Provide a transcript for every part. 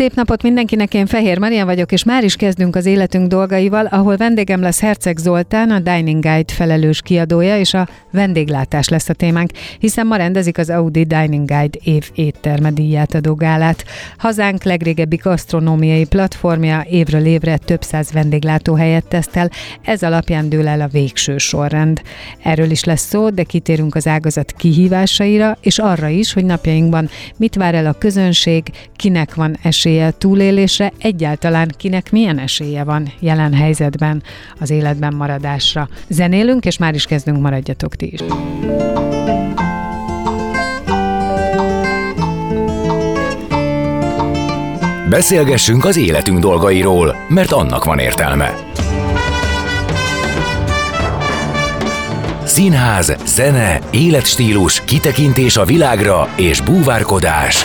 Szép napot mindenkinek, én Fehér Marian vagyok, és már is kezdünk az életünk dolgaival, ahol vendégem lesz Herceg Zoltán, a Dining Guide felelős kiadója, és a vendéglátás lesz a témánk, hiszen ma rendezik az Audi Dining Guide év étterme díját adó gálát. Hazánk legrégebbi gasztronómiai platformja évről évre több száz vendéglátóhelyet tesztel, ez alapján dől el a végső sorrend. Erről is lesz szó, de kitérünk az ágazat kihívásaira, és arra is, hogy napjainkban mit vár el a közönség, kinek van esély esélye túlélésre, egyáltalán kinek milyen esélye van jelen helyzetben az életben maradásra. Zenélünk, és már is kezdünk, maradjatok ti is. Beszélgessünk az életünk dolgairól, mert annak van értelme. Színház, zene, életstílus, kitekintés a világra és búvárkodás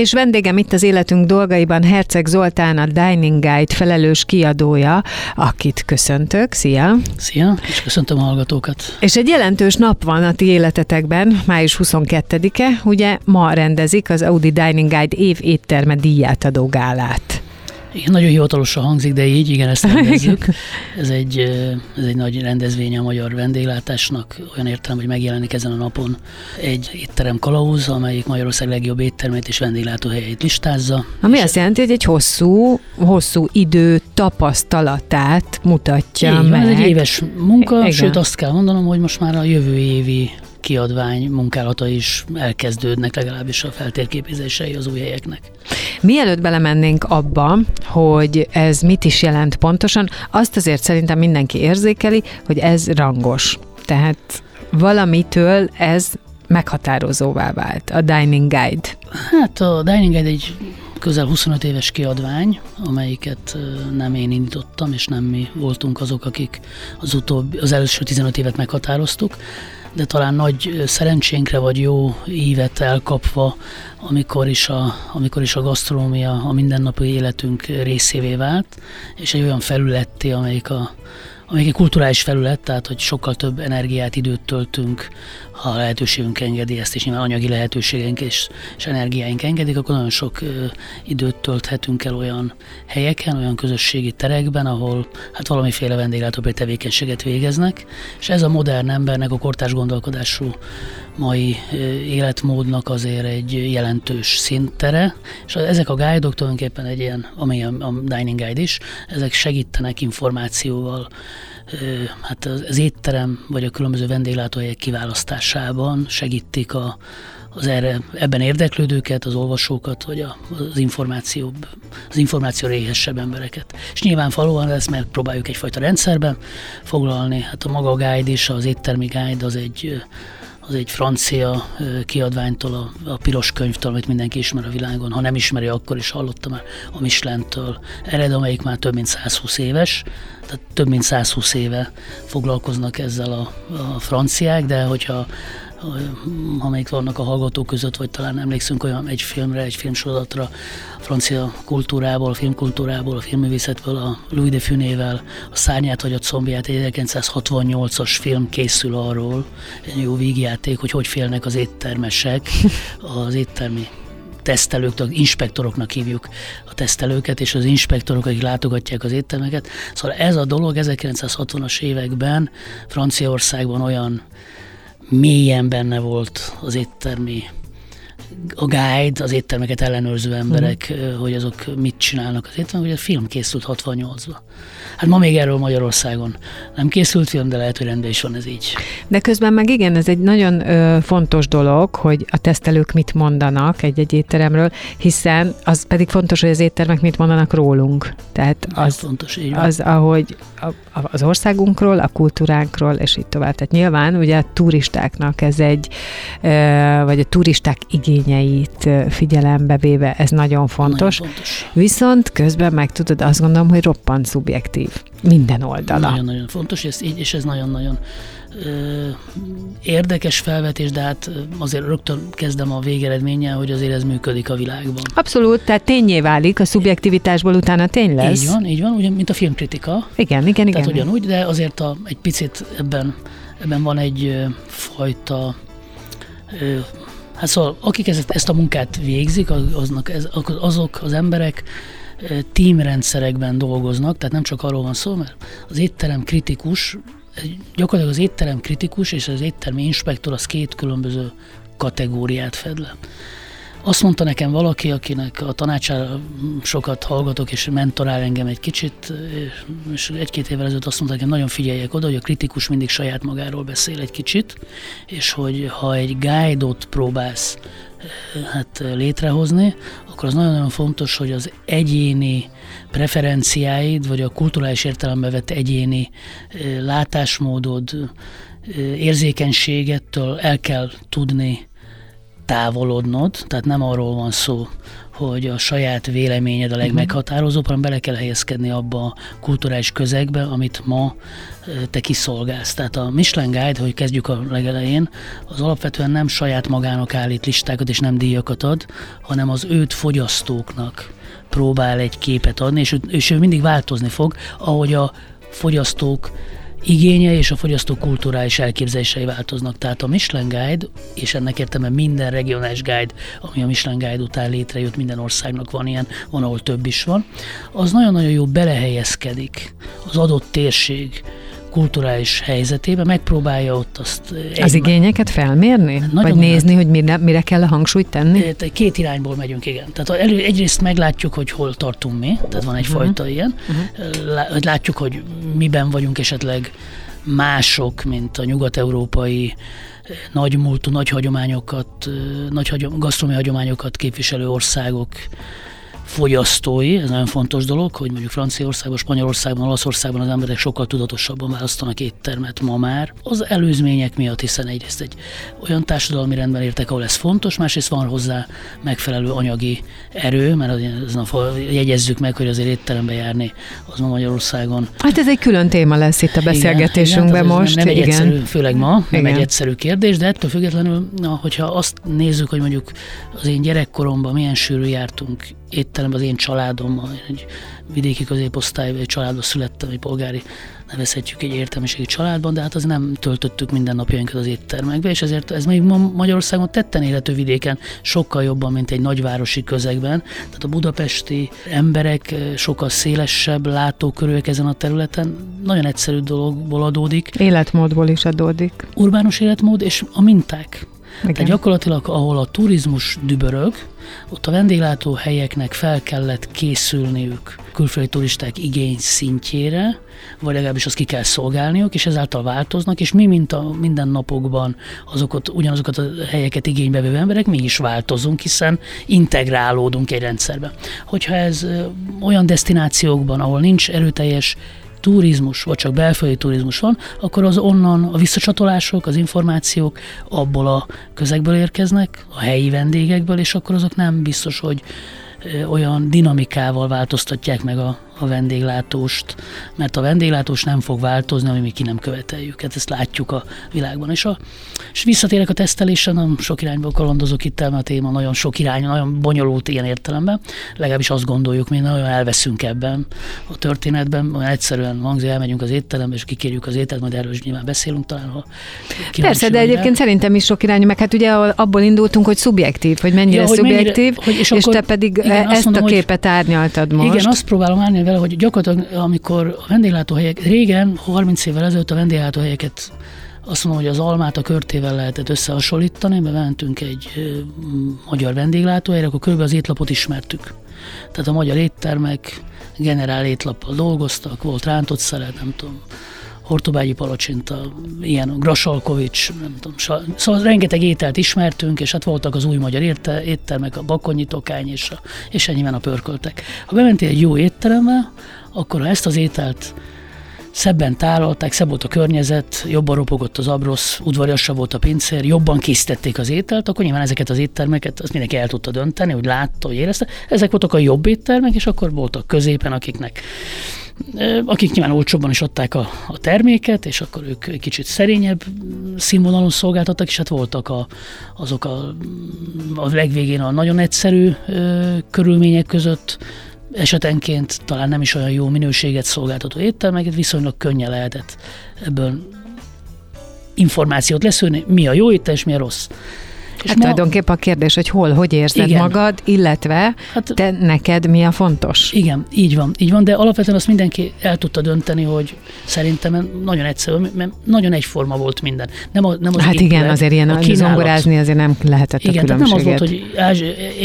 És vendégem itt az életünk dolgaiban Herceg Zoltán, a Dining Guide felelős kiadója, akit köszöntök. Szia! Szia, és köszöntöm a hallgatókat. És egy jelentős nap van a ti életetekben, május 22-e, ugye ma rendezik az Audi Dining Guide év étterme díját adó gálát. Igen, nagyon hivatalosan hangzik, de így, igen, ezt rendezzük. Ez egy, ez egy nagy rendezvény a magyar vendéglátásnak, olyan értelem, hogy megjelenik ezen a napon egy étterem kalauz, amelyik Magyarország legjobb éttermét és vendéglátóhelyeit listázza. Ami azt jelenti, hogy egy hosszú, hosszú idő tapasztalatát mutatja így, meg. Ez egy éves munka, igen. sőt azt kell mondanom, hogy most már a jövő évi kiadvány munkálata is elkezdődnek, legalábbis a feltérképezései az új helyeknek. Mielőtt belemennénk abba, hogy ez mit is jelent pontosan, azt azért szerintem mindenki érzékeli, hogy ez rangos. Tehát valamitől ez meghatározóvá vált, a Dining Guide. Hát a Dining Guide egy közel 25 éves kiadvány, amelyiket nem én indítottam, és nem mi voltunk azok, akik az, utóbbi, az első 15 évet meghatároztuk de talán nagy szerencsénkre vagy jó ívet elkapva, amikor is a, amikor is a gasztronómia a mindennapi életünk részévé vált, és egy olyan felületté, amelyik a, amelyik egy kulturális felület, tehát hogy sokkal több energiát, időt töltünk, ha a lehetőségünk engedi ezt, és nyilván anyagi lehetőségeink és, és energiáink engedik, akkor nagyon sok ö, időt tölthetünk el olyan helyeken, olyan közösségi terekben, ahol hát valamiféle vendéglátópér tevékenységet végeznek, és ez a modern embernek, a kortárs gondolkodású mai életmódnak azért egy jelentős szintere, és ezek a guide-ok tulajdonképpen egy ilyen, ami a Dining Guide is, ezek segítenek információval, hát az étterem vagy a különböző vendéglátóhelyek kiválasztásában segítik a, az erre, ebben érdeklődőket, az olvasókat, vagy a, az információ, az információ réhessebb embereket. És nyilvánvalóan ezt megpróbáljuk egyfajta rendszerben foglalni. Hát a maga guide is, az éttermi guide az egy az egy francia kiadványtól, a, a piros könyvtől, amit mindenki ismer a világon. Ha nem ismeri, akkor is hallottam már a Michelin-től ered, amelyik már több mint 120 éves, tehát több mint 120 éve foglalkoznak ezzel a, a franciák, de hogyha amelyik vannak a hallgatók között, vagy talán emlékszünk olyan egy filmre, egy filmsorozatra, a francia kultúrából, filmkultúrából, a filmművészetből, a Louis de Funével, a Szárnyát vagy a combját, egy 1968-as film készül arról, egy jó vígjáték, hogy hogy félnek az éttermesek, az éttermi tesztelők, inspektoroknak hívjuk a tesztelőket, és az inspektorok, akik látogatják az éttermeket. Szóval ez a dolog 1960-as években Franciaországban olyan mélyen benne volt az éttermi a guide, az éttermeket ellenőrző emberek, uh-huh. hogy azok mit csinálnak az éttermek, hogy a film készült 68-ban. Hát ma még erről Magyarországon nem készült film, de lehet, hogy rendben is van ez így. De közben meg igen, ez egy nagyon ö, fontos dolog, hogy a tesztelők mit mondanak egy-egy étteremről, hiszen az pedig fontos, hogy az éttermek mit mondanak rólunk. Tehát az, fontos, így van. az ahogy a, az országunkról, a kultúránkról, és így tovább. Tehát nyilván ugye a turistáknak ez egy, ö, vagy a turisták igényeit figyelembe véve ez nagyon fontos. Nagyon fontos. Viszont közben meg tudod, azt gondolom, hogy roppant szubjektív minden oldala. Nagyon-nagyon fontos, és, és ez nagyon-nagyon érdekes felvetés, de hát azért rögtön kezdem a végeredménnyel, hogy azért ez működik a világban. Abszolút, tehát tényé válik, a szubjektivitásból utána tény lesz. Így van, így van, ugye, mint a filmkritika. Igen, igen, igen. Tehát ugyanúgy, de azért a, egy picit ebben, ebben van egy fajta Hát szóval akik ezt, ezt a munkát végzik, azok, ez, azok az emberek tímrendszerekben dolgoznak, tehát nem csak arról van szó, mert az étterem kritikus, gyakorlatilag az étterem kritikus és az éttermi inspektor az két különböző kategóriát fed le. Azt mondta nekem valaki, akinek a tanácsára sokat hallgatok, és mentorál engem egy kicsit, és egy-két évvel ezelőtt azt mondta nekem, nagyon figyeljek oda, hogy a kritikus mindig saját magáról beszél egy kicsit, és hogy ha egy guide-ot próbálsz hát létrehozni, akkor az nagyon-nagyon fontos, hogy az egyéni preferenciáid, vagy a kulturális értelembe vett egyéni látásmódod, érzékenységettől el kell tudni távolodnod, tehát nem arról van szó, hogy a saját véleményed a mhm. legmeghatározóbb, hanem bele kell helyezkedni abba a kulturális közegbe, amit ma te kiszolgálsz. Tehát a Michelin Guide, hogy kezdjük a legelején, az alapvetően nem saját magának állít listákat és nem díjakat ad, hanem az őt fogyasztóknak próbál egy képet adni, és ő, és ő mindig változni fog, ahogy a fogyasztók igénye és a fogyasztó kulturális elképzelései változnak. Tehát a Michelin Guide, és ennek értem minden regionális guide, ami a Michelin Guide után létrejött, minden országnak van ilyen, van, ahol több is van, az nagyon-nagyon jó belehelyezkedik az adott térség kulturális helyzetébe, megpróbálja ott azt... Az igényeket felmérni? Nagyon Vagy nézni, hogy mire, mire kell a hangsúlyt tenni? Két irányból megyünk, igen. Tehát elő, egyrészt meglátjuk, hogy hol tartunk mi, tehát van egyfajta uh-huh. ilyen. Uh-huh. Látjuk, hogy miben vagyunk esetleg mások, mint a nyugat-európai nagy múltú, nagy hagyományokat, nagy hagyom, gasztronómiai hagyományokat képviselő országok fogyasztói, ez nagyon fontos dolog, hogy mondjuk Franciaországban, Spanyolországban, Olaszországban az emberek sokkal tudatosabban választanak éttermet ma már. Az előzmények miatt, hiszen egyrészt egy olyan társadalmi rendben értek, ahol ez fontos, másrészt van hozzá megfelelő anyagi erő, mert az, jegyezzük meg, hogy azért étterembe járni az ma Magyarországon. Hát ez egy külön téma lesz itt a beszélgetésünkben igen, most. Nem, nem egy igen. egyszerű, főleg ma, nem igen. egy egyszerű kérdés, de ettől függetlenül, na, hogyha azt nézzük, hogy mondjuk az én gyerekkoromban milyen sűrű jártunk étteremben az én családommal, egy vidéki középosztály családba születtem, egy polgári, nevezhetjük egy értelmiségi családban, de hát az nem töltöttük minden napjainkat az éttermekbe, és ezért ez még ma Magyarországon tetten élető vidéken sokkal jobban, mint egy nagyvárosi közegben. Tehát a budapesti emberek eh, sokkal szélesebb látókörűek ezen a területen, nagyon egyszerű dologból adódik. Életmódból is adódik. Urbánus életmód és a minták. Igen. Tehát gyakorlatilag, ahol a turizmus dübörög, ott a vendéglátó helyeknek fel kellett készülniük külföldi turisták igény szintjére, vagy legalábbis azt ki kell szolgálniuk, és ezáltal változnak, és mi, mint a mindennapokban azokat, ugyanazokat a helyeket igénybe vevő emberek, mi is változunk, hiszen integrálódunk egy rendszerbe. Hogyha ez olyan destinációkban, ahol nincs erőteljes turizmus, vagy csak belföldi turizmus van, akkor az onnan a visszacsatolások, az információk abból a közegből érkeznek, a helyi vendégekből, és akkor azok nem biztos, hogy olyan dinamikával változtatják meg a, a vendéglátóst, mert a vendéglátós nem fog változni, ami mi ki nem követeljük. Hát ezt látjuk a világban. És, a, és visszatérek a tesztelésre, nem sok irányba kalandozok itt, mert a téma nagyon sok irány, nagyon bonyolult ilyen értelemben. Legalábbis azt gondoljuk, mi nagyon elveszünk ebben a történetben. Egyszerűen hangzik, elmegyünk az étterembe, és kikérjük az ételt, majd erről is nyilván beszélünk talán. Ha Persze, de egyébként el. szerintem is sok irányú, meg hát ugye abból indultunk, hogy szubjektív, hogy mennyire ja, hogy szubjektív, mennyire, hogy és, és akkor, te pedig igen, ezt mondom, a képet árnyaltad most. Igen, azt próbálom árnyalni vele, hogy gyakorlatilag amikor a vendéglátóhelyek, régen, 30 évvel ezelőtt a vendéglátóhelyeket azt mondom, hogy az almát a körtével lehetett összehasonlítani, mert mentünk egy magyar vendéglátóhelyre, akkor körülbelül az étlapot ismertük. Tehát a magyar éttermek generál étlappal dolgoztak, volt rántott szeret, nem tudom, Hortobágyi palacsinta, ilyen Grasalkovics, nem tudom, szóval rengeteg ételt ismertünk, és hát voltak az új magyar érte, éttermek, a bakonyi tokány, és, a, és ennyiben a pörköltek. Ha bementél egy jó étterembe, akkor ha ezt az ételt szebben tálalták, szebb volt a környezet, jobban ropogott az abrosz, udvariasabb volt a pincér, jobban készítették az ételt, akkor nyilván ezeket az éttermeket azt mindenki el tudta dönteni, hogy látta, hogy érezte. Ezek voltak a jobb éttermek, és akkor voltak középen, akiknek akik nyilván olcsóbban is adták a, a terméket, és akkor ők kicsit szerényebb színvonalon szolgáltattak, és hát voltak a, azok a, a legvégén a nagyon egyszerű ö, körülmények között esetenként talán nem is olyan jó minőséget szolgáltató éttermeket, viszonylag könnyen lehetett ebből információt leszűrni, mi a jó étel és mi a rossz. És hát ma... tulajdonképpen a kérdés, hogy hol, hogy érzed igen. magad, illetve hát, te neked mi a fontos. Igen, így van, így van, de alapvetően azt mindenki el tudta dönteni, hogy szerintem nagyon egyszerű, mert nagyon egyforma volt minden. Nem, a, nem az hát igen, azért ilyen a zongorázni azért nem lehetett igen, a tehát nem az volt, hogy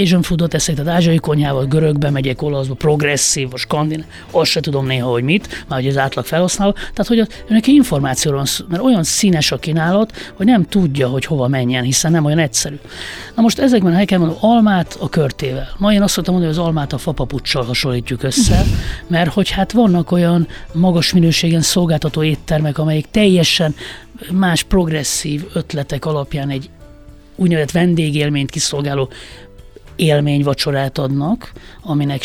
Asian foodot eszek, tehát ázsiai konyhával, görögbe megyek, olaszba, progresszív, vagy skandin, azt se tudom néha, hogy mit, már hogy az átlag felhasználó. Tehát, hogy neki információról van, mert olyan színes a kínálat, hogy nem tudja, hogy hova menjen, hiszen nem olyan egyszerű egyszerű. Na most ezekben a helyeken mondom, almát a körtével. Ma én azt szoktam mondani, hogy az almát a fapapuccsal hasonlítjuk össze, mert hogy hát vannak olyan magas minőségen szolgáltató éttermek, amelyek teljesen más progresszív ötletek alapján egy úgynevezett vendégélményt kiszolgáló élményvacsorát adnak, aminek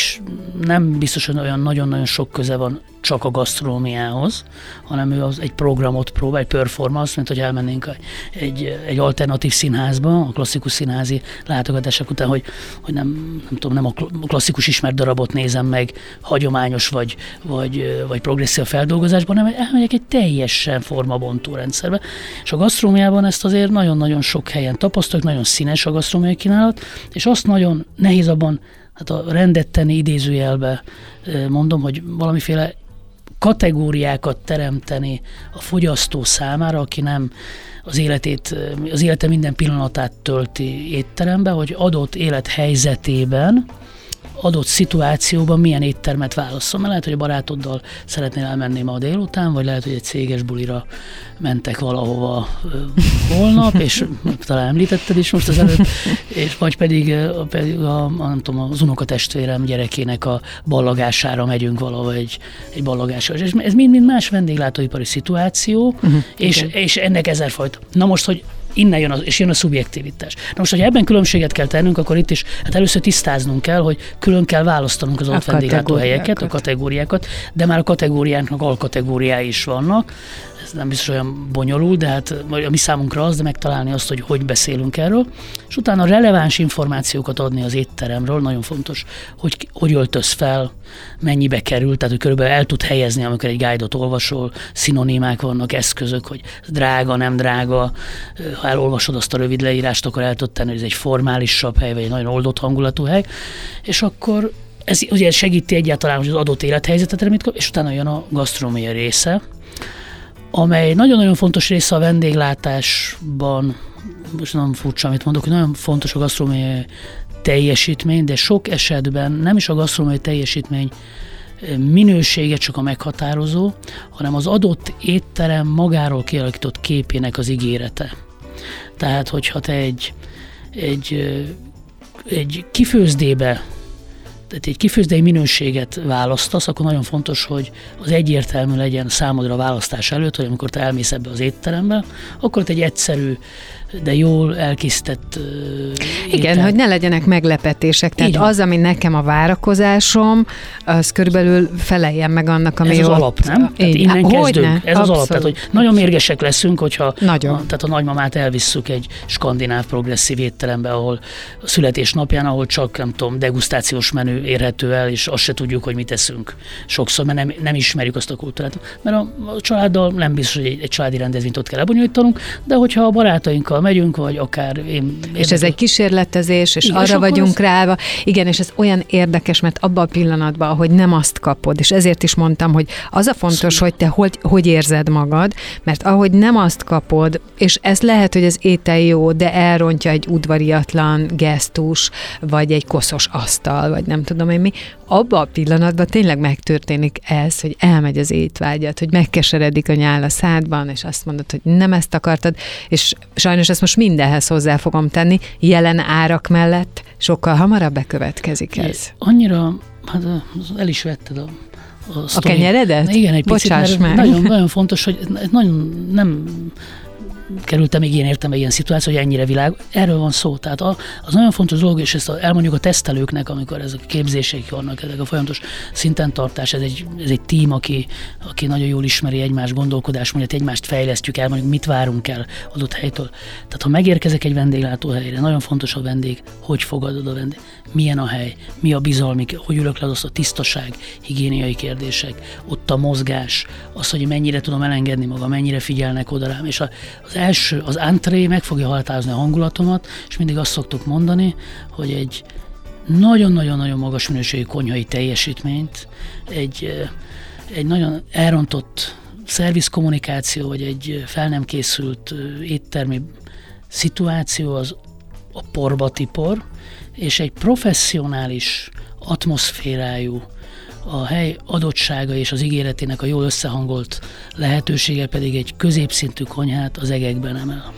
nem biztosan olyan nagyon-nagyon sok köze van csak a gasztronómiához, hanem ő az egy programot próbál, egy performance, mint hogy elmennénk egy, egy alternatív színházba, a klasszikus színházi látogatások után, hogy, hogy nem, nem tudom, nem a klasszikus ismert darabot nézem meg hagyományos vagy, vagy, vagy progresszív feldolgozásban, hanem elmegyek egy teljesen formabontó rendszerbe. És a gasztronómiában ezt azért nagyon-nagyon sok helyen tapasztaljuk, nagyon színes a gasztronómiai kínálat, és azt nagyon nehéz abban hát a rendet tenni idézőjelbe mondom, hogy valamiféle kategóriákat teremteni a fogyasztó számára, aki nem az életét, az élete minden pillanatát tölti étterembe, hogy adott élethelyzetében adott szituációban milyen éttermet válaszol. Mert lehet, hogy a barátoddal szeretnél elmenni ma délután, vagy lehet, hogy egy céges bulira mentek valahova holnap, és talán említetted is most az előtt, és vagy pedig, pedig a, a, nem tudom, az unokatestvérem gyerekének a ballagására megyünk valahova egy, egy ballagásra. És ez mind-mind más vendéglátóipari szituáció, uh-huh, és, és ennek ezerfajta. Na most, hogy innen jön a, és jön a szubjektivitás. Na most, hogyha ebben különbséget kell tennünk, akkor itt is hát először tisztáznunk kell, hogy külön kell választanunk az ott vendéglátóhelyeket, a kategóriákat, de már a kategóriáknak alkategóriái is vannak, nem biztos olyan bonyolult, de hát a mi számunkra az, de megtalálni azt, hogy hogy beszélünk erről, és utána releváns információkat adni az étteremről, nagyon fontos, hogy hogy öltöz fel, mennyibe kerül, tehát hogy körülbelül el tud helyezni, amikor egy guide-ot olvasol, szinonimák vannak, eszközök, hogy drága, nem drága, ha elolvasod azt a rövid leírást, akkor el tudod tenni, hogy ez egy formálisabb hely, vagy egy nagyon oldott hangulatú hely, és akkor ez ugye segíti egyáltalán hogy az adott élethelyzetet, és utána jön a gasztronómia része, amely nagyon-nagyon fontos része a vendéglátásban, most nem furcsa, amit mondok, hogy nagyon fontos a gasztronómiai teljesítmény, de sok esetben nem is a gasztronómiai teljesítmény eh, minősége csak a meghatározó, hanem az adott étterem magáról kialakított képének az ígérete. Tehát, hogyha te egy, egy, eh, egy kifőzdébe tehát egy kifőzdei minőséget választasz, akkor nagyon fontos, hogy az egyértelmű legyen számodra a választás előtt, hogy amikor te elmész ebbe az étterembe, akkor egy egyszerű de jól elkészített Igen, étel. hogy ne legyenek meglepetések. Tehát az, ami nekem a várakozásom, az körülbelül feleljen meg annak, ami Ez az ott... alap, nem? Tehát innen Hogyne? kezdünk. Ez Abszolút. az alap. Tehát, hogy nagyon mérgesek leszünk, hogyha nagyon. A, tehát a nagymamát elvisszük egy skandináv progresszív étterembe, ahol a születésnapján, ahol csak, nem tudom, degustációs menü érhető el, és azt se tudjuk, hogy mit teszünk sokszor, mert nem, nem ismerjük azt a kultúrát. Mert a, a családdal nem biztos, hogy egy, egy családi rendezvényt ott kell lebonyolítanunk, de hogyha a barátainkkal megyünk, vagy akár én... És ez egy kísérletezés, és Igen, arra és vagyunk ez... rá. Igen, és ez olyan érdekes, mert abban a pillanatban, hogy nem azt kapod, és ezért is mondtam, hogy az a fontos, Szó. hogy te hogy, hogy érzed magad, mert ahogy nem azt kapod, és ez lehet, hogy az étel jó, de elrontja egy udvariatlan gesztus, vagy egy koszos asztal, vagy nem tudom én mi, abban a pillanatban tényleg megtörténik ez, hogy elmegy az étvágyat, hogy megkeseredik a nyál a szádban, és azt mondod, hogy nem ezt akartad, és sajnos ezt most mindenhez hozzá fogom tenni, jelen árak mellett sokkal hamarabb bekövetkezik ez. Annyira, hát el is vetted a a, a kenyeredet? Igen, egy picit, Bocsáss mert meg. Nagyon, nagyon fontos, hogy nagyon nem kerültem még ilyen értem ilyen szituáció, hogy ennyire világ. Erről van szó. Tehát az nagyon fontos dolog, és ezt elmondjuk a tesztelőknek, amikor ezek a képzéseik vannak, ezek a folyamatos szinten tartás, ez egy, ez egy tím, aki, aki nagyon jól ismeri egymás gondolkodásmódját, egymást fejlesztjük el, mondjuk mit várunk el adott helytől. Tehát ha megérkezek egy vendéglátóhelyre, nagyon fontos a vendég, hogy fogadod a vendég, milyen a hely, mi a bizalmi, hogy ülök le, az a tisztaság, higiéniai kérdések, ott a mozgás, az, hogy mennyire tudom elengedni magam, mennyire figyelnek oda rám, és az első, az antré meg fogja határozni a hangulatomat, és mindig azt szoktuk mondani, hogy egy nagyon-nagyon-nagyon magas minőségű konyhai teljesítményt, egy, egy nagyon elrontott szervizkommunikáció, vagy egy fel nem készült éttermi szituáció az a porba tipor, és egy professzionális atmoszférájú, a hely adottsága és az ígéretének a jól összehangolt lehetősége pedig egy középszintű konyhát az egekben emel.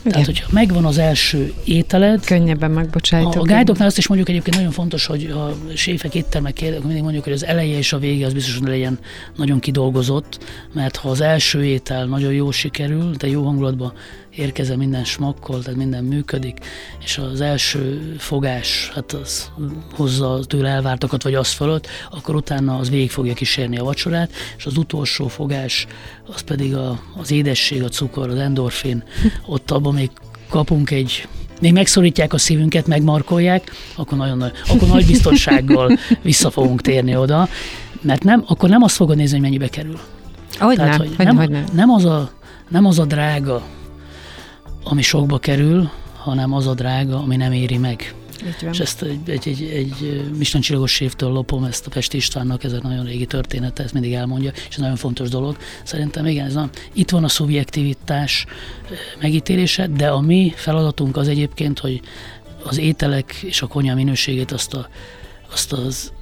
Igen. Tehát, hogyha megvan az első ételed... Könnyebben megbocsájtok. A, a guide azt is mondjuk egyébként nagyon fontos, hogy a séfek éttermek kérdek, mindig mondjuk, hogy az eleje és a vége az biztos, hogy legyen nagyon kidolgozott, mert ha az első étel nagyon jó sikerül, de jó hangulatban érkezem minden smakkol, tehát minden működik, és az első fogás, hát az hozza tőle elvártakat, vagy az fölött, akkor utána az végig fogja kísérni a vacsorát, és az utolsó fogás, az pedig a, az édesség, a cukor, az endorfin, ott abban még kapunk egy még megszorítják a szívünket, megmarkolják, akkor nagyon nagy, akkor nagy biztonsággal vissza fogunk térni oda, mert nem, akkor nem azt fogod nézni, hogy mennyibe kerül. Ahogy Tehát, nem, hogy nem, hogy nem. Nem, az a, nem az a drága, ami sokba kerül, hanem az a drága, ami nem éri meg. És ezt egy, egy, egy, egy Michelin csillagos sévtől lopom, ezt a Pesti Istvánnak, ez egy nagyon régi története, ezt mindig elmondja, és ez nagyon fontos dolog. Szerintem igen, ez nem, itt van a szubjektivitás megítélése, de a mi feladatunk az egyébként, hogy az ételek és a konyha minőségét azt, a, azt az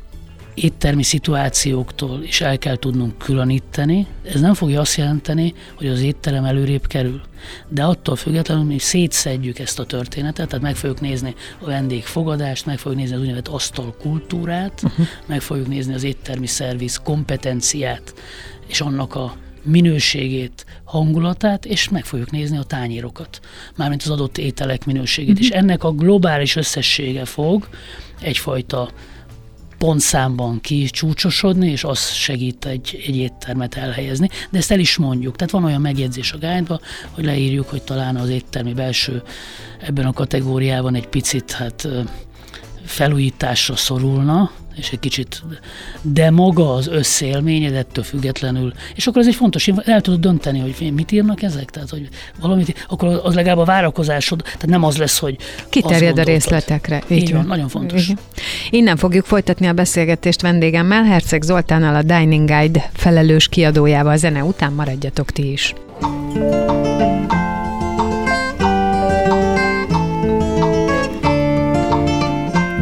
éttermi szituációktól is el kell tudnunk különíteni. Ez nem fogja azt jelenteni, hogy az étterem előrébb kerül. De attól függetlenül mi szétszedjük ezt a történetet, tehát meg fogjuk nézni a vendégfogadást, meg fogjuk nézni az úgynevezett asztalkultúrát, uh-huh. meg fogjuk nézni az éttermi szerviz kompetenciát, és annak a minőségét, hangulatát, és meg fogjuk nézni a tányérokat, mármint az adott ételek minőségét. Uh-huh. És ennek a globális összessége fog egyfajta pontszámban kicsúcsosodni, és az segít egy, egy éttermet elhelyezni. De ezt el is mondjuk. Tehát van olyan megjegyzés a guide hogy leírjuk, hogy talán az éttermi belső ebben a kategóriában egy picit hát felújításra szorulna, és egy kicsit, de maga az összélményed ettől függetlenül, és akkor ez egy fontos, el tudod dönteni, hogy mit írnak ezek, tehát hogy valamit, akkor az legalább a várakozásod, tehát nem az lesz, hogy Kiterjed a részletekre. Így, így van, van, nagyon fontos. Igen. Innen fogjuk folytatni a beszélgetést vendégemmel, Herceg Zoltánnal, a Dining Guide felelős kiadójával. A zene után maradjatok ti is.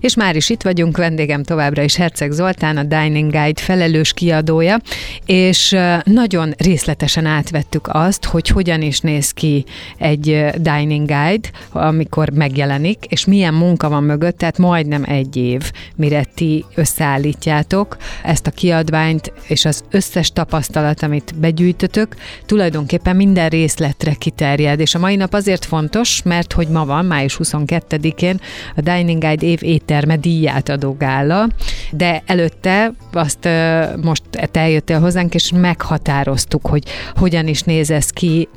És már is itt vagyunk, vendégem továbbra is Herceg Zoltán, a Dining Guide felelős kiadója, és nagyon részletesen átvettük azt, hogy hogyan is néz ki egy Dining Guide, amikor megjelenik, és milyen munka van mögött, tehát majdnem egy év, mire ti összeállítjátok ezt a kiadványt, és az összes tapasztalat, amit begyűjtötök, tulajdonképpen minden részletre kiterjed, és a mai nap azért fontos, mert hogy ma van, május 22-én a Dining Guide év étterme díját adó gála, de előtte azt most te eljöttél hozzánk, és meghatároztuk, hogy hogyan is néz ez ki,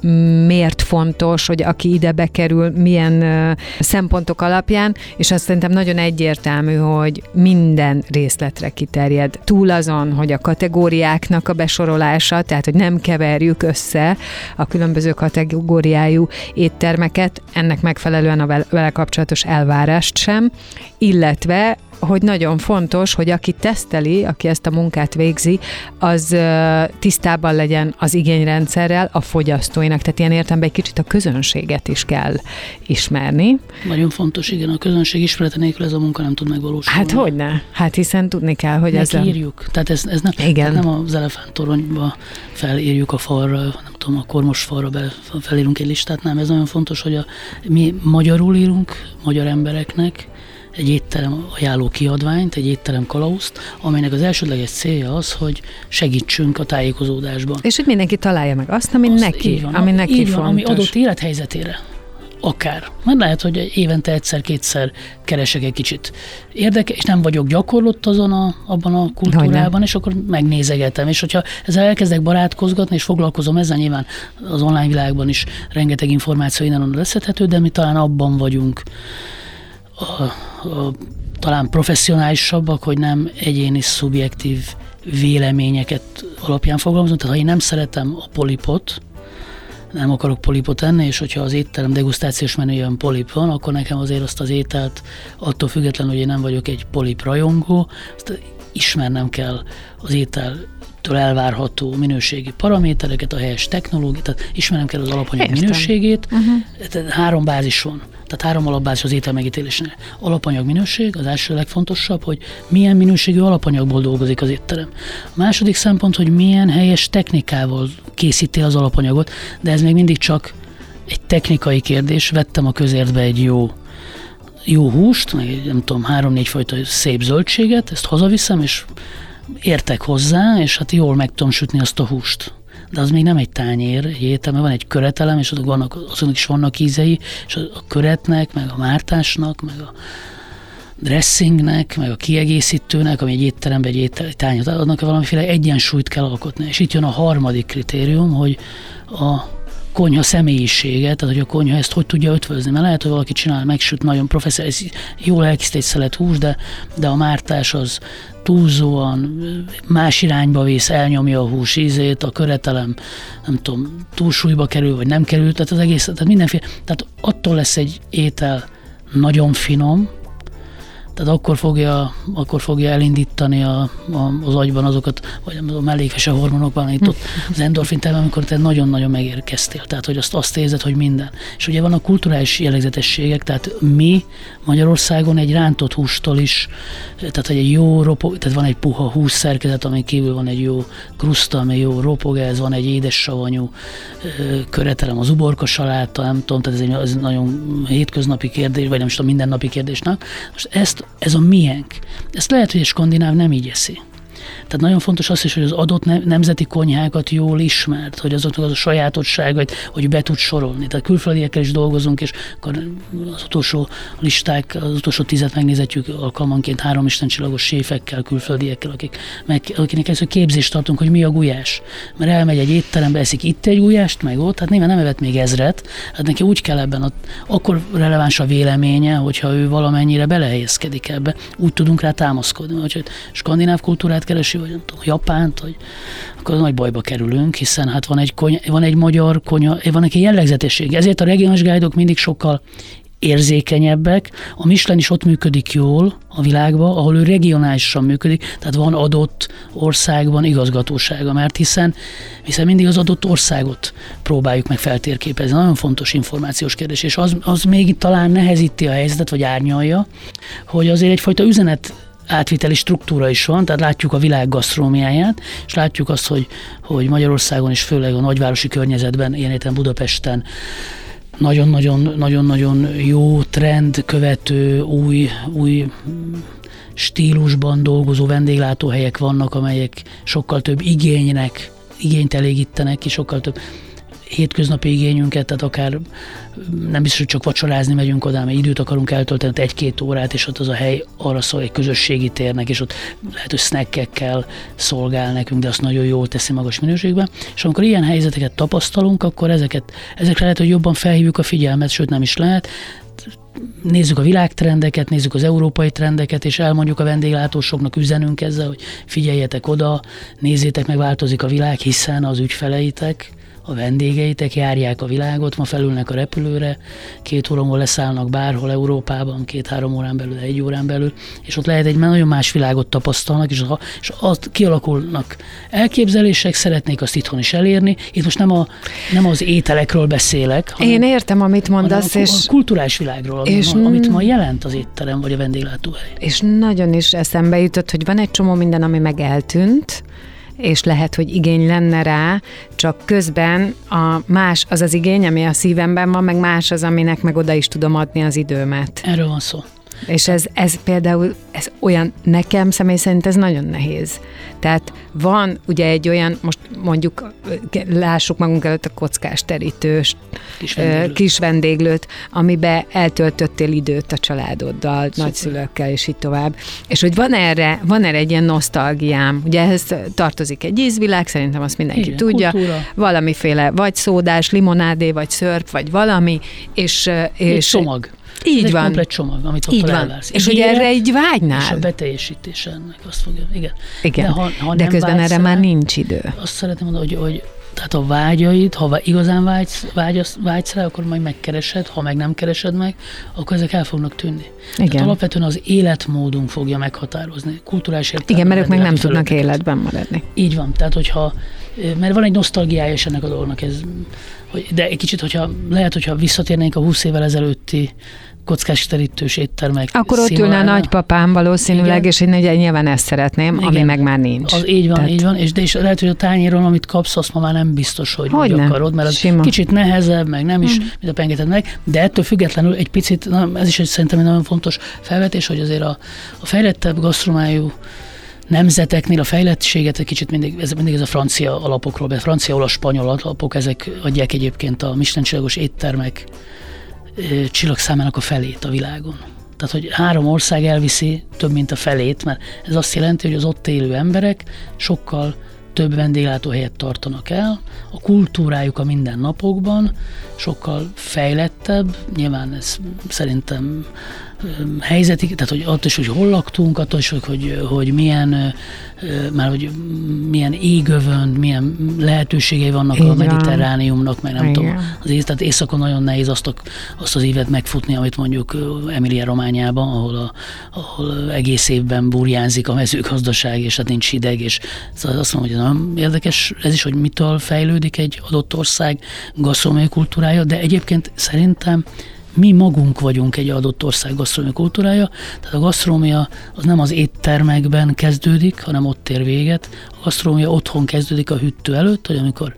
miért fontos, hogy aki ide bekerül, milyen szempontok alapján, és azt szerintem nagyon egyértelmű, hogy minden részletre kiterjed. Túl azon, hogy a kategóriáknak a besorolása, tehát hogy nem keverjük össze a különböző kategóriájú éttermeket, ennek megfelelően a vele kapcsolatos elvárást sem, illetve hogy nagyon fontos, hogy aki teszteli, aki ezt a munkát végzi, az tisztában legyen az igényrendszerrel a fogyasztóinak. Tehát ilyen értelemben egy kicsit a közönséget is kell ismerni. Nagyon fontos, igen, a közönség ismerete nélkül ez a munka nem tud megvalósulni. Hát hogy ne? Hát hiszen tudni kell, hogy ez írjuk. Tehát ez, ez nem, igen. Nem az elefántoronyba felírjuk a falra, nem tudom, a kormos falra be, felírunk egy listát, nem, ez nagyon fontos, hogy a, mi magyarul írunk magyar embereknek, egy étterem ajánló kiadványt, egy étterem kalauzt, amelynek az elsődleges célja az, hogy segítsünk a tájékozódásban. És hogy mindenki találja meg azt, ami azt, neki, van, ami neki így van, fontos. Ami adott élethelyzetére akár. Mert lehet, hogy évente egyszer-kétszer keresek egy kicsit érdekes, és nem vagyok gyakorlott azon a, abban a kultúrában, és akkor megnézegetem. És hogyha ezzel elkezdek barátkozgatni, és foglalkozom ezzel, nyilván az online világban is rengeteg információ innen leszedhető, de mi talán abban vagyunk a, a, talán professzionálisabbak, hogy nem egyéni, szubjektív véleményeket alapján fogalmazom. Tehát ha én nem szeretem a polipot, nem akarok polipot enni, és hogyha az étterem degustációs menüjön polip van, akkor nekem azért azt az ételt, attól függetlenül, hogy én nem vagyok egy polip rajongó, azt ismernem kell az étel től elvárható minőségi paramétereket, a helyes technológiát, tehát ismernem kell az alapanyag Értem. minőségét. Uh-huh. Tehát három bázis van. Tehát három alapbázis az étel megítélésnél. Alapanyag minőség, az első legfontosabb, hogy milyen minőségű alapanyagból dolgozik az étterem. A második szempont, hogy milyen helyes technikával készíti az alapanyagot, de ez még mindig csak egy technikai kérdés. Vettem a közértbe egy jó jó húst, meg egy, nem tudom, három-négy fajta szép zöldséget, ezt hazaviszem, és értek hozzá, és hát jól meg tudom sütni azt a húst. De az még nem egy tányér, egy mert van egy köretelem, és azok vannak, azok is vannak ízei, és a köretnek, meg a mártásnak, meg a dressingnek, meg a kiegészítőnek, ami egy étteremben egy, étel, egy tányért adnak, valamiféle egyensúlyt kell alkotni. És itt jön a harmadik kritérium, hogy a konyha személyisége, tehát hogy a konyha ezt hogy tudja ötvözni. Mert lehet, hogy valaki csinál, megsüt nagyon professzionális, jól elkészít egy szelet hús, de, de a mártás az túlzóan más irányba vész, elnyomja a hús ízét, a köretelem, nem tudom, túlsúlyba kerül, vagy nem kerül, tehát az egész, tehát mindenféle, tehát attól lesz egy étel nagyon finom, tehát akkor fogja, akkor fogja elindítani a, a, az agyban azokat, vagy a mellékese hormonokban, itt ott az endorfin termel, amikor te nagyon-nagyon megérkeztél. Tehát, hogy azt, azt érzed, hogy minden. És ugye van a kulturális jellegzetességek, tehát mi Magyarországon egy rántott hústól is, tehát egy jó ropog, tehát van egy puha hús szerkezet, ami kívül van egy jó kruszta, ami jó ropogás, van egy édes savanyú köretelem, az uborka saláta, nem tudom, tehát ez egy, ez nagyon hétköznapi kérdés, vagy nem is tudom, mindennapi kérdésnek. Most ezt ez a miénk. Ezt lehet, hogy a skandináv nem így eszi. Tehát nagyon fontos az is, hogy az adott nemzeti konyhákat jól ismert, hogy azoknak az a sajátosságait, hogy be tud sorolni. Tehát külföldiekkel is dolgozunk, és akkor az utolsó listák, az utolsó tizet megnézetjük alkalmanként három istencsillagos séfekkel, külföldiekkel, akik, meg, akinek ezt a képzést tartunk, hogy mi a gulyás. Mert elmegy egy étterembe, eszik itt egy gulyást, meg ott, hát nyilván nem evett még ezret, hát neki úgy kell ebben, ott, akkor releváns a véleménye, hogyha ő valamennyire belehelyezkedik ebbe, úgy tudunk rá támaszkodni. Hogy skandináv kultúrát keresi, vagy nem tudom, Japánt, hogy akkor nagy bajba kerülünk, hiszen hát van egy, konya, van egy magyar konya, van egy jellegzetesség. Ezért a regionális guide mindig sokkal érzékenyebbek. A Michelin is ott működik jól a világban, ahol ő regionálisan működik, tehát van adott országban igazgatósága, mert hiszen, hiszen mindig az adott országot próbáljuk meg feltérképezni. Nagyon fontos információs kérdés, és az, az még talán nehezíti a helyzetet, vagy árnyalja, hogy azért egyfajta üzenet átviteli struktúra is van, tehát látjuk a világ gasztrómiáját, és látjuk azt, hogy, hogy Magyarországon is főleg a nagyvárosi környezetben, ilyen értem Budapesten nagyon-nagyon jó trend követő, új, új stílusban dolgozó vendéglátóhelyek vannak, amelyek sokkal több igénynek, igényt elégítenek, és sokkal több hétköznapi igényünket, tehát akár nem biztos, hogy csak vacsorázni megyünk oda, mert időt akarunk eltölteni, egy-két órát, és ott az a hely arra szól, egy közösségi térnek, és ott lehet, hogy snackekkel szolgál nekünk, de azt nagyon jól teszi magas minőségben. És amikor ilyen helyzeteket tapasztalunk, akkor ezeket, ezekre lehet, hogy jobban felhívjuk a figyelmet, sőt nem is lehet, nézzük a világtrendeket, nézzük az európai trendeket, és elmondjuk a vendéglátósoknak, üzenünk ezzel, hogy figyeljetek oda, nézzétek meg, változik a világ, hiszen az ügyfeleitek a vendégeitek járják a világot, ma felülnek a repülőre, két óra leszállnak bárhol Európában, két-három órán belül, egy órán belül, és ott lehet egy nagyon más világot tapasztalnak, és, és ott kialakulnak elképzelések, szeretnék azt itthon is elérni. Itt most nem, a, nem az ételekről beszélek, hanem, Én értem, amit mondasz, a, és... a kulturális világról, és ma, amit ma jelent az étterem vagy a vendéglátóhely. És nagyon is eszembe jutott, hogy van egy csomó minden, ami meg eltűnt, és lehet, hogy igény lenne rá, csak közben a más az az igény, ami a szívemben van, meg más az, aminek meg oda is tudom adni az időmet. Erről van szó. És ez, ez például, ez olyan, nekem személy szerint ez nagyon nehéz. Tehát van ugye egy olyan, most mondjuk lássuk magunk előtt a kockás terítős kis vendéglőt, kis vendéglőt amiben eltöltöttél időt a családoddal, Szuper. nagyszülőkkel, és így tovább. És hogy van erre, van erre egy ilyen nosztalgiám. Ugye ehhez tartozik egy ízvilág, szerintem azt mindenki Igen, tudja. Kultúra. Valamiféle vagy szódás, limonádé, vagy szörp, vagy valami, és... és egy csomag. Így Ez van. egy komplet csomag, amit ott így van. elvársz. És hogy erre egy vágynál. És a beteljesítés ennek, azt fogja, igen. Igen, de, ha, ha de közben erre már nincs idő. Azt szeretném mondani, hogy, hogy tehát a vágyaid, ha igazán vágysz, vágysz, vágysz rá, akkor majd megkeresed, ha meg nem keresed meg, akkor ezek el fognak tűnni. Igen. Tehát alapvetően az életmódunk fogja meghatározni, kulturális értelemben. Igen, mert ők meg nem tudnak életben maradni. Így van, tehát hogyha, mert van egy nosztalgiája is ennek a dolognak, ez, hogy, de egy kicsit, hogyha lehet, hogyha visszatérnénk a 20 évvel ezelőtti kockás terítős éttermek. Akkor ott ülne a nagypapám valószínűleg, Igen. és én ugye nyilván ezt szeretném, Igen. ami meg már nincs. Az így van, Tehát... így van, és de is lehet, hogy a tányéron, amit kapsz, azt ma már nem biztos, hogy, hogy úgy akarod, mert az Sima. kicsit nehezebb, meg nem is, mm. mint a pengeted meg, de ettől függetlenül egy picit, na, ez is egy, szerintem egy nagyon fontos felvetés, hogy azért a, a fejlettebb gasztromájú nemzeteknél a fejlettséget egy kicsit mindig, ez, mindig ez a francia alapokról, a francia, olasz, spanyol alapok, ezek adják egyébként a Michelin éttermek csillagszámának a felét a világon. Tehát, hogy három ország elviszi több, mint a felét, mert ez azt jelenti, hogy az ott élő emberek sokkal több vendéglátóhelyet tartanak el, a kultúrájuk a mindennapokban sokkal fejlettebb, nyilván ez szerintem helyzeti, tehát hogy attól is, hogy hol laktunk, attól is, hogy, hogy, milyen, már hogy milyen égövön, milyen lehetőségei vannak Igen. a mediterrániumnak, meg nem Igen. tudom, az ész, tehát északon nagyon nehéz azt, a, azt az évet megfutni, amit mondjuk Emilia Rományában, ahol, a, ahol egész évben burjánzik a mezőgazdaság, és hát nincs hideg, és szóval azt mondom, hogy nagyon érdekes ez is, hogy mitől fejlődik egy adott ország gasztronómiai kultúrája, de egyébként szerintem mi magunk vagyunk egy adott ország gasztronómia kultúrája, tehát a gasztronómia az nem az éttermekben kezdődik, hanem ott ér véget. A gasztronómia otthon kezdődik a hűtő előtt, hogy amikor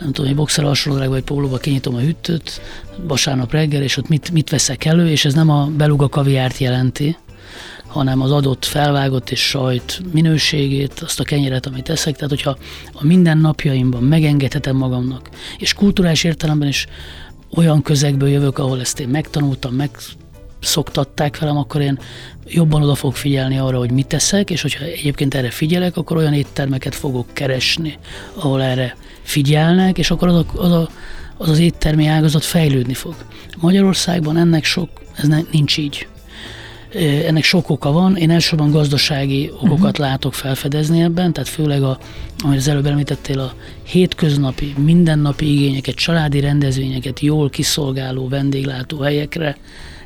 nem tudom, egy boxer alsólag vagy pólóba kinyitom a hűtőt vasárnap reggel, és ott mit, mit veszek elő, és ez nem a beluga kaviárt jelenti, hanem az adott felvágott és sajt minőségét, azt a kenyeret, amit eszek. Tehát, hogyha a mindennapjaimban megengedhetem magamnak, és kulturális értelemben is olyan közegből jövök, ahol ezt én megtanultam, meg szoktatták velem, akkor én jobban oda fogok figyelni arra, hogy mit teszek, és hogyha egyébként erre figyelek, akkor olyan éttermeket fogok keresni, ahol erre figyelnek, és akkor az a, az, a, az, az éttermi ágazat fejlődni fog. Magyarországban ennek sok, ez ne, nincs így. Ennek sok oka van, én elsősorban gazdasági okokat uh-huh. látok felfedezni ebben, tehát főleg, a, amit az előbb említettél, a hétköznapi, mindennapi igényeket, családi rendezvényeket jól kiszolgáló vendéglátó helyekre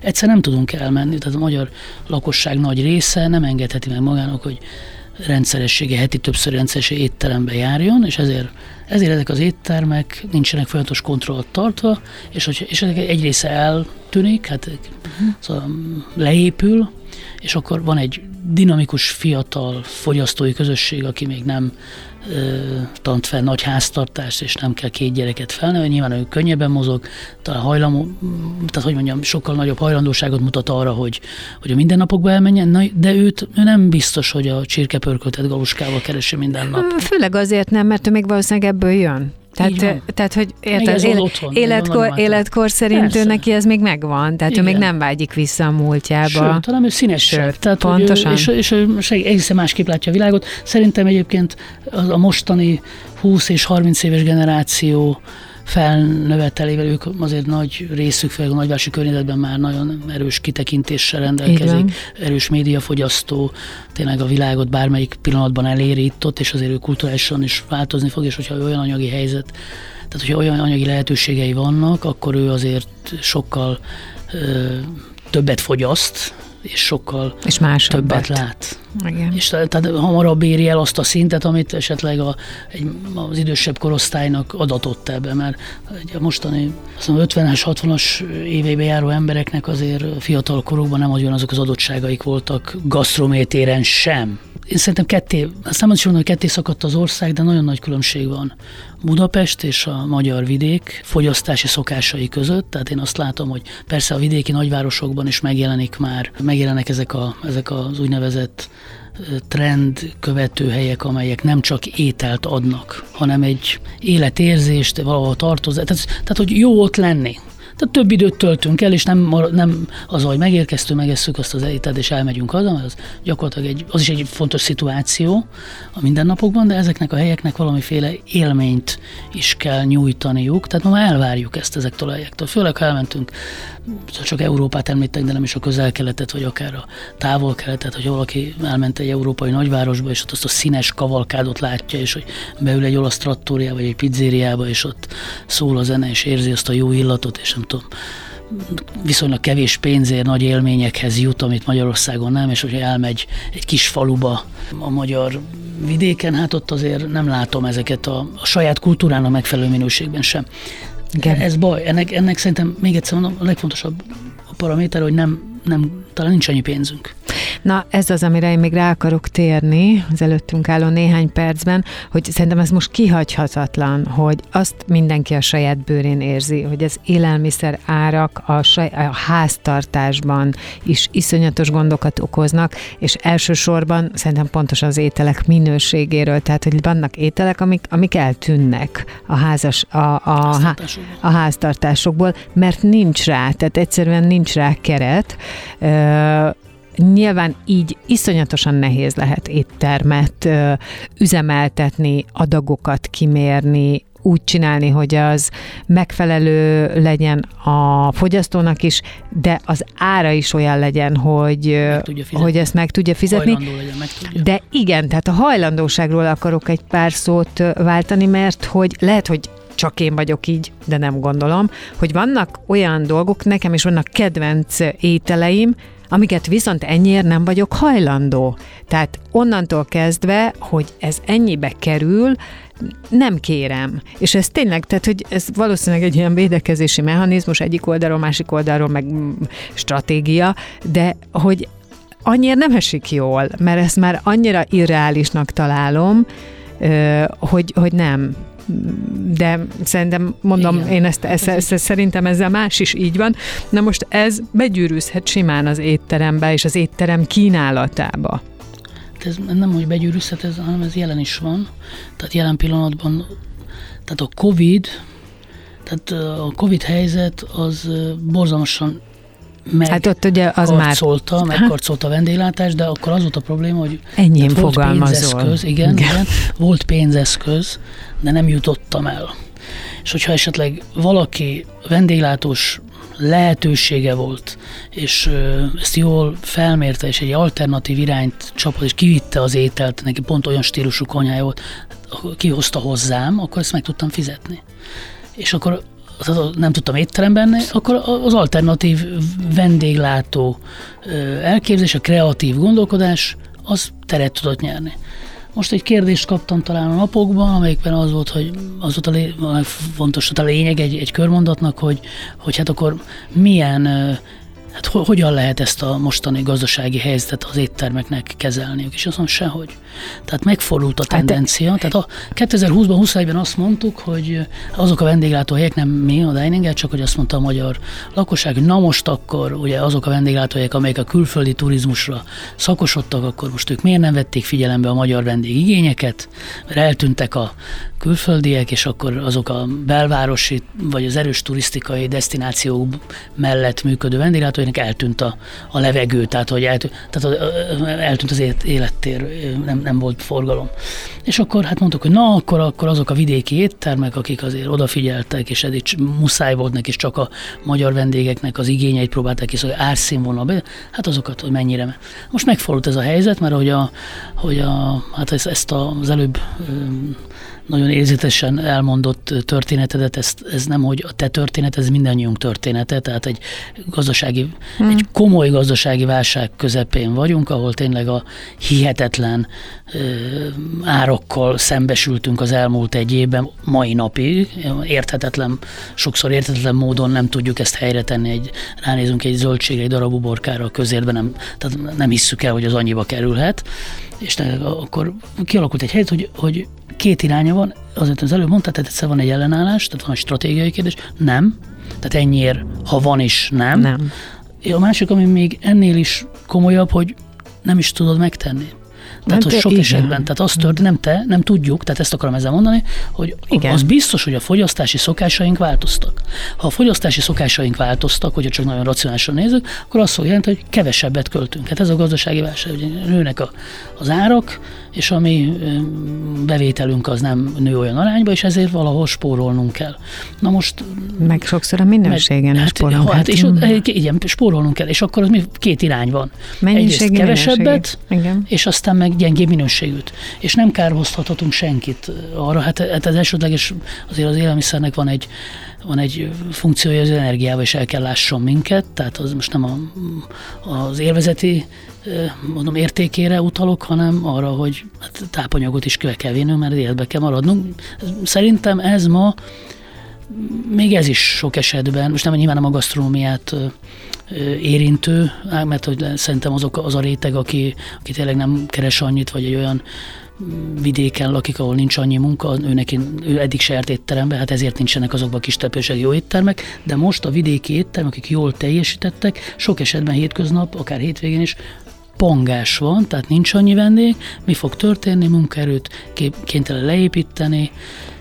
egyszer nem tudunk elmenni, tehát a magyar lakosság nagy része nem engedheti meg magának, hogy rendszeressége, heti többször rendszeressége étterembe járjon, és ezért, ezért ezek az éttermek nincsenek folyamatos kontrollt tartva, és, hogy, és ezek egy része eltűnik, hát uh-huh. szóval leépül, és akkor van egy dinamikus, fiatal fogyasztói közösség, aki még nem tant fel nagy háztartást, és nem kell két gyereket felnevelni, nyilván ő könnyebben mozog, talán hajlamú, tehát hogy mondjam, sokkal nagyobb hajlandóságot mutat arra, hogy, hogy a mindennapokba elmenjen, de őt ő nem biztos, hogy a csirkepörköltet galuskával keresi minden nap. Főleg azért nem, mert ő még valószínűleg ebből jön. Tehát, tehát hogy érted, élet, otthon, életkor, életkor szerint Persze. ő neki ez még megvan, tehát Igen. ő még nem vágyik vissza a múltjába. Sőt, hanem ő színesebb. Tehát, pontosan. Ő, és, és, és egészen másképp látja a világot. Szerintem egyébként a mostani 20 és 30 éves generáció felnövetelével ők azért nagy részük, főleg a nagyvárosi környezetben már nagyon erős kitekintéssel rendelkezik, erős médiafogyasztó, tényleg a világot bármelyik pillanatban eléri itt-ott, és azért ő kulturálisan is változni fog, és hogyha olyan anyagi helyzet, tehát hogyha olyan anyagi lehetőségei vannak, akkor ő azért sokkal ö, többet fogyaszt, és sokkal és többet lát. Igen. És tehát hamarabb éri el azt a szintet, amit esetleg a, egy, az idősebb korosztálynak adatott ebbe, mert a mostani 50-es, 60-as éveibe járó embereknek azért fiatal korukban nem olyan azok az adottságaik voltak gasztrométéren sem. Én szerintem ketté, azt nem mondom, hogy ketté szakadt az ország, de nagyon nagy különbség van Budapest és a magyar vidék fogyasztási szokásai között. Tehát én azt látom, hogy persze a vidéki nagyvárosokban is megjelenik már, megjelennek ezek, a, ezek az úgynevezett trend követő helyek, amelyek nem csak ételt adnak, hanem egy életérzést, valahol tartozás. Tehát, tehát, hogy jó ott lenni. Tehát több időt töltünk el, és nem, nem az, hogy megérkeztünk, megesszük azt az ételt, és elmegyünk haza, az gyakorlatilag egy, az is egy fontos szituáció a mindennapokban, de ezeknek a helyeknek valamiféle élményt is kell nyújtaniuk, tehát ma már elvárjuk ezt ezektől a helyektől. Főleg, ha elmentünk, csak Európát említek, de nem is a közel-keletet, vagy akár a távol-keletet, hogy valaki elment egy európai nagyvárosba, és ott azt a színes kavalkádot látja, és hogy beül egy olasz trattóriába, vagy egy pizzériába, és ott szól a zene, és érzi azt a jó illatot, és nem tudom, viszonylag kevés pénzért nagy élményekhez jut, amit Magyarországon nem, és hogyha elmegy egy kis faluba a magyar vidéken, hát ott azért nem látom ezeket a, a saját kultúrának megfelelő minőségben sem. Igen. Ez baj. Ennek, ennek szerintem még egyszer mondom, a legfontosabb a paraméter, hogy nem, nem, talán nincs annyi pénzünk. Na, ez az, amire én még rá akarok térni az előttünk álló néhány percben, hogy szerintem ez most kihagyhatatlan, hogy azt mindenki a saját bőrén érzi, hogy az élelmiszer árak a, saj, a háztartásban is iszonyatos gondokat okoznak, és elsősorban szerintem pontosan az ételek minőségéről, tehát hogy vannak ételek, amik, amik eltűnnek a, házas, a, a, a, a háztartásokból, mert nincs rá, tehát egyszerűen nincs rá keret, Nyilván így iszonyatosan nehéz lehet éttermet üzemeltetni, adagokat kimérni, úgy csinálni, hogy az megfelelő legyen a fogyasztónak is, de az ára is olyan legyen, hogy, hogy ezt meg tudja fizetni. Legyen, meg tudja. De igen, tehát a hajlandóságról akarok egy pár szót váltani, mert hogy lehet, hogy csak én vagyok így, de nem gondolom, hogy vannak olyan dolgok, nekem is vannak kedvenc ételeim, amiket viszont ennyiért nem vagyok hajlandó. Tehát onnantól kezdve, hogy ez ennyibe kerül, nem kérem. És ez tényleg, tehát, hogy ez valószínűleg egy ilyen védekezési mechanizmus egyik oldalról, másik oldalról, meg mm, stratégia, de hogy annyira nem esik jól, mert ezt már annyira irreálisnak találom, hogy, hogy nem de szerintem mondom, Igen. én ezt, ezt, ezt, ezt szerintem ezzel más is így van. Na most ez begyűrűzhet simán az étterembe és az étterem kínálatába. Ez nem, hogy begyűrűzhet, ez, hanem ez jelen is van. Tehát jelen pillanatban, tehát a Covid, tehát a Covid helyzet az borzalmasan meg hát ott ugye az karcolta, már... megkarcolta a vendéglátás, de akkor az volt a probléma, hogy Ennyi volt pénzeszköz, igen, igen. igen, volt pénzeszköz, de nem jutottam el. És hogyha esetleg valaki vendéglátós lehetősége volt, és ezt jól felmérte, és egy alternatív irányt csapott, és kivitte az ételt, neki pont olyan stílusú konyhája volt, kihozta hozzám, akkor ezt meg tudtam fizetni. És akkor nem tudtam étteremben, akkor az alternatív vendéglátó elképzelés, a kreatív gondolkodás, az teret tudott nyerni. Most egy kérdést kaptam talán a napokban, amelyikben az volt, hogy az volt a, lé, a legfontos, a lényeg egy, egy körmondatnak, hogy, hogy hát akkor milyen Hát hogyan lehet ezt a mostani gazdasági helyzetet az éttermeknek kezelniük? És azt mondom, sehogy. Tehát megfordult a hát tendencia. Hát, tehát a 2020-ban, 21-ben azt mondtuk, hogy azok a vendéglátóhelyek, nem mi a dining csak hogy azt mondta a magyar lakosság, na most akkor ugye azok a vendéglátóhelyek, amelyek a külföldi turizmusra szakosodtak, akkor most ők miért nem vették figyelembe a magyar vendégigényeket, mert eltűntek a külföldiek, és akkor azok a belvárosi vagy az erős turisztikai destinációk mellett működő vendéglátóhelyek eltűnt a, a levegő, tehát hogy eltűnt, tehát eltűnt az élettér, nem, nem volt forgalom. És akkor hát mondtuk, hogy na, akkor, akkor azok a vidéki éttermek, akik azért odafigyeltek, és eddig muszáj volt neki, és csak a magyar vendégeknek az igényeit próbálták kiszolgálni, árszínvonalba, hát azokat, hogy mennyire. Most megfordult ez a helyzet, mert hogy, a, hogy a, hát ezt, ezt az előbb nagyon érzetesen elmondott történetedet, ez, ez nem, hogy a te történet, ez mindannyiunk története, tehát egy gazdasági, hmm. egy komoly gazdasági válság közepén vagyunk, ahol tényleg a hihetetlen ö, árokkal szembesültünk az elmúlt egy évben, mai napig, érthetetlen, sokszor érthetetlen módon nem tudjuk ezt helyre tenni, egy, ránézünk egy zöldségre, egy darab uborkára a közérben, nem, tehát nem hisszük el, hogy az annyiba kerülhet, és akkor kialakult egy helyzet, hogy, hogy két iránya van, azért az előbb mondtad, tehát egyszer van egy ellenállás, tehát van egy stratégiai kérdés, nem, tehát ennyiért, ha van is, nem. nem. A másik, ami még ennél is komolyabb, hogy nem is tudod megtenni. Tehát, hogy sok igen. esetben, tehát azt tört, nem te, nem tudjuk, tehát ezt akarom ezzel mondani, hogy igen. az biztos, hogy a fogyasztási szokásaink változtak. Ha a fogyasztási szokásaink változtak, hogyha csak nagyon racionálisan nézzük, akkor azt fog jelenteni, hogy kevesebbet költünk. Hát ez a gazdasági válság, hogy nőnek a, az árak, és a mi bevételünk az nem nő olyan arányba, és ezért valahol spórolnunk kell. Na most... Meg sokszor a minőségen meg, hát, spórolunk. Hát, és ott, igen, spórolnunk kell, és akkor az mi két irány van. Mennyiségi, Egyrészt kevesebbet, igen. és aztán meg gyengébb minőségűt. És nem kárhoztathatunk senkit arra, hát, hát az elsődleges, azért az élelmiszernek van egy, van egy funkciója, az energiával is el kell lásson minket, tehát az most nem a, az élvezeti mondom, értékére utalok, hanem arra, hogy hát tápanyagot is kell vinnünk, mert életbe kell maradnunk. Szerintem ez ma még ez is sok esetben, most nem nyilván nem a gasztronómiát érintő, mert hogy szerintem azok az a réteg, aki, aki tényleg nem keres annyit, vagy egy olyan vidéken lakik, ahol nincs annyi munka, ő, neki, ő eddig se járt étterembe, hát ezért nincsenek azokban a kis települések jó éttermek, de most a vidéki éttermek, akik jól teljesítettek, sok esetben hétköznap, akár hétvégén is pongás van, tehát nincs annyi vendég, mi fog történni, munkaerőt kénytelen leépíteni,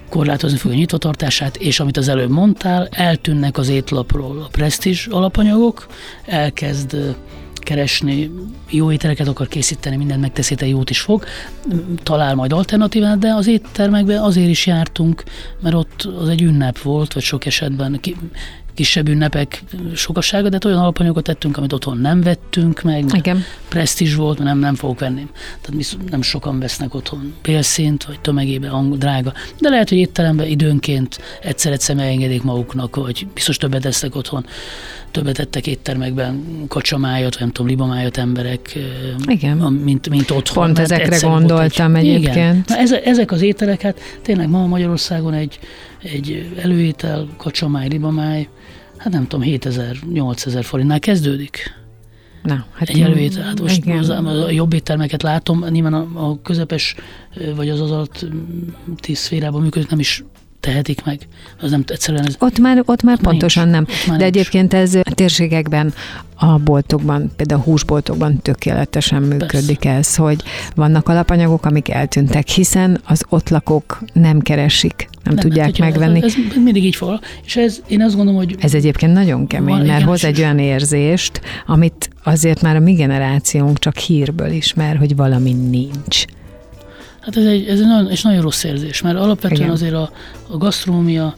korlátozni fogja nyitvatartását, és amit az előbb mondtál, eltűnnek az étlapról a presztízs alapanyagok, elkezd keresni, jó ételeket akar készíteni, mindent megteszi, te jót is fog, talál majd alternatívát, de az éttermekben azért is jártunk, mert ott az egy ünnep volt, vagy sok esetben kisebb ünnepek sokasága, de hát olyan alapanyagokat tettünk, amit otthon nem vettünk meg. Igen. Presztízs volt, nem, nem fogok venni. Tehát nem sokan vesznek otthon bélszint, vagy tömegében drága. De lehet, hogy étteremben időnként egyszer-egyszer megengedik maguknak, vagy biztos többet esznek otthon többet ettek éttermekben kacsamájat, vagy nem tudom, libamájat emberek, Igen. mint, mint otthon. Pont ezekre gondoltam egy, egyébként. Igen. Na, ezek az ételek, hát tényleg ma Magyarországon egy, egy előétel, kacsamáj, libamáj, hát nem tudom, 7000-8000 forintnál kezdődik. Na, hát egy előétel. Hát most az, a jobb éttermeket látom, nyilván a, a közepes vagy az az alatt tíz szférában működik, nem is tehetik meg. Az nem egyszerűen ez ott már, ott már pontosan nem. Ott már De egyébként ez a térségekben, a boltokban, például a húsboltokban tökéletesen működik Persze. ez, hogy vannak alapanyagok, amik eltűntek, hiszen az ott lakók nem keresik nem, nem tudják hát, megvenni. Ez, ez mindig így fog. És ez, én azt gondolom, hogy... Ez egyébként nagyon kemény, van, mert hoz egy olyan érzést, amit azért már a mi generációnk csak hírből ismer, hogy valami nincs. Hát ez egy, ez egy nagyon, és nagyon rossz érzés, mert alapvetően Igen. azért a, a gasztronómia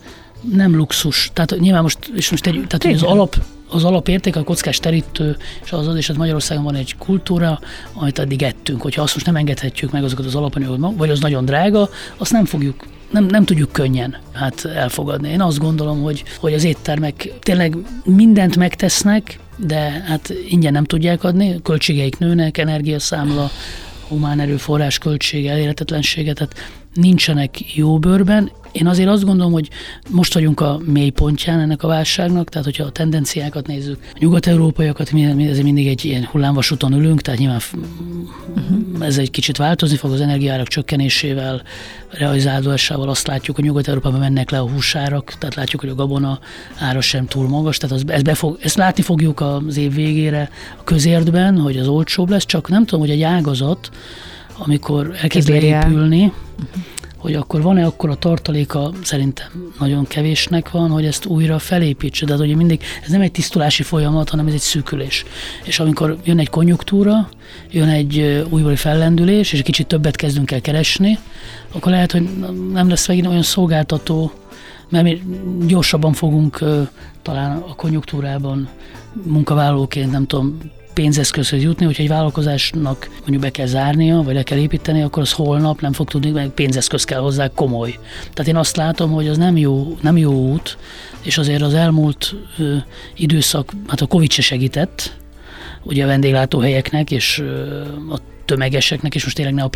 nem luxus. Tehát nyilván most, és most egy, tehát az alap, az alapérték, a kockás terítő, és az az, és hát Magyarországon van egy kultúra, amit eddig ettünk. Hogyha azt most nem engedhetjük meg azokat az alapanyagokat, vagy az nagyon drága, azt nem fogjuk nem, nem tudjuk könnyen hát elfogadni. Én azt gondolom, hogy, hogy az éttermek tényleg mindent megtesznek, de hát ingyen nem tudják adni, költségeik nőnek, energiaszámla, humán erőforrás költsége, elérhetetlensége, tehát nincsenek jó bőrben. Én azért azt gondolom, hogy most vagyunk a mély pontján ennek a válságnak, tehát hogyha a tendenciákat nézzük, a nyugat-európaiakat, mi, ez mindig egy ilyen hullámvasúton ülünk, tehát nyilván uh-huh. ez egy kicsit változni fog az energiárak csökkenésével, realizálódásával. Azt látjuk, hogy Nyugat-Európában mennek le a húsárak, tehát látjuk, hogy a gabona ára sem túl magas, tehát az, ezt, befog, ezt látni fogjuk az év végére a közértben, hogy az olcsóbb lesz, csak nem tudom, hogy egy ágazat, amikor elkezd leépülni, uh-huh hogy akkor van-e akkor a tartaléka, szerintem nagyon kevésnek van, hogy ezt újra felépítse. De hát ugye mindig, ez nem egy tisztulási folyamat, hanem ez egy szűkülés. És amikor jön egy konjunktúra, jön egy újbóli fellendülés, és egy kicsit többet kezdünk el keresni, akkor lehet, hogy nem lesz megint olyan szolgáltató, mert mi gyorsabban fogunk talán a konjunktúrában munkavállalóként, nem tudom, pénzeszközhöz jutni, hogyha egy vállalkozásnak mondjuk be kell zárnia, vagy le kell építeni, akkor az holnap nem fog tudni, meg pénzeszköz kell hozzá komoly. Tehát én azt látom, hogy az nem jó, nem jó út, és azért az elmúlt ö, időszak, hát a Covid se segített, ugye a vendéglátóhelyeknek, és ö, a tömegeseknek, és most tényleg ne a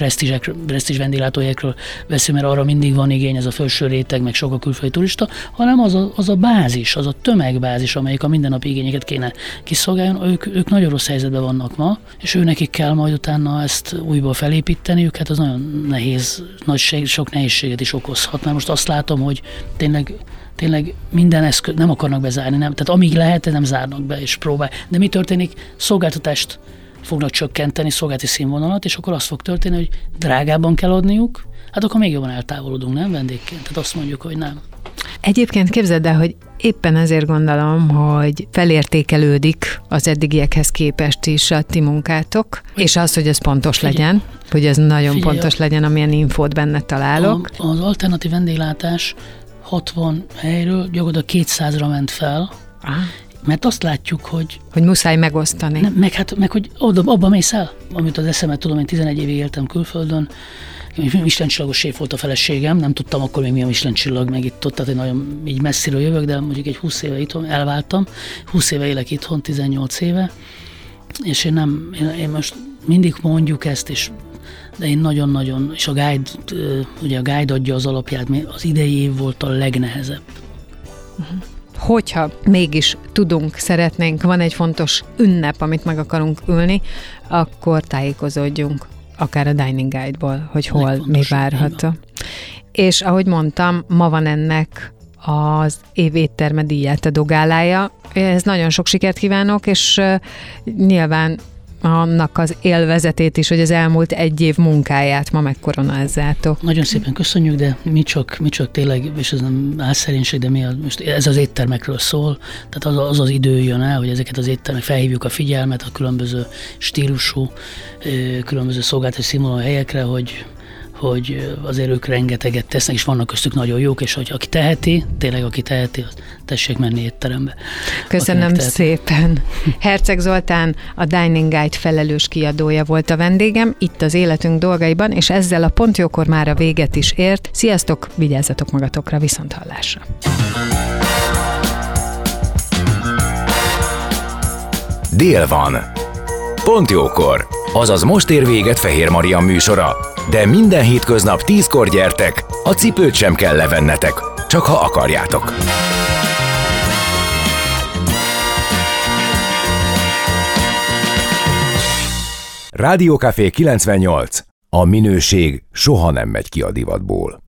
presztízs vendéglátóhelyekről beszélünk, mert arra mindig van igény, ez a felső réteg, meg sok a külföldi turista, hanem az a, az a bázis, az a tömegbázis, amelyik a mindennapi igényeket kéne kiszolgáljon, ők, ők nagyon rossz helyzetben vannak ma, és ő nekik kell majd utána ezt újból felépíteni, hát az nagyon nehéz, nagy sok nehézséget is okozhat, mert most azt látom, hogy tényleg tényleg minden eszköz nem akarnak bezárni, nem, tehát amíg lehet, nem zárnak be, és próbál. De mi történik? Szolgáltatást fognak csökkenteni szolgálati színvonalat, és akkor az fog történni, hogy drágában kell adniuk, hát akkor még jobban eltávolodunk, nem vendégként? Tehát azt mondjuk, hogy nem. Egyébként képzeld el, hogy éppen ezért gondolom, hogy felértékelődik az eddigiekhez képest is a ti munkátok, és az, hogy ez pontos Figyelj. legyen, hogy ez nagyon Figyelj, pontos legyen, amilyen infót benne találok. A, az alternatív vendéglátás 60 helyről gyakorlatilag 200-ra ment fel, Aha. Mert azt látjuk, hogy... Hogy muszáj megosztani. Nem, meg, hát, meg hogy oda, abba mész el, amit az eszemet tudom, én 11 évig éltem külföldön, Michelin csillagos séf volt a feleségem, nem tudtam akkor még mi a Michelin csillag, meg itt ott, tehát én nagyon így messziről jövök, de mondjuk egy 20 éve itthon elváltam, 20 éve élek itthon, 18 éve, és én nem, én, én most mindig mondjuk ezt, és de én nagyon-nagyon, és a guide, ugye a guide adja az alapját, az idei év volt a legnehezebb. Uh-huh hogyha mégis tudunk, szeretnénk, van egy fontos ünnep, amit meg akarunk ülni, akkor tájékozódjunk akár a Dining Guide-ból, hogy hol mi várható. És ahogy mondtam, ma van ennek az év étterme díját a dogálája. Ez nagyon sok sikert kívánok, és nyilván annak az élvezetét is, hogy az elmúlt egy év munkáját ma megkoronázzátok. Nagyon szépen köszönjük, de mi csak, mi csak tényleg, és ez nem álszerénység, de mi a, most ez az éttermekről szól, tehát az, az az idő jön el, hogy ezeket az éttermek felhívjuk a figyelmet a különböző stílusú, különböző szolgáltatási színvonalú helyekre, hogy hogy azért ők rengeteget tesznek, és vannak köztük nagyon jók, és hogy aki teheti, tényleg aki teheti, az tessék menni étterembe. Köszönöm szépen. Herceg Zoltán, a Dining Guide felelős kiadója volt a vendégem, itt az életünk dolgaiban, és ezzel a pontjókor már a véget is ért. Sziasztok, vigyázzatok magatokra, viszont hallásra. Dél van. Pont jókor. Azaz most ér véget Fehér Maria műsora. De minden hétköznap tízkor gyertek, a cipőt sem kell levennetek, csak ha akarjátok. Rádiókafé 98. A minőség soha nem megy ki a divatból.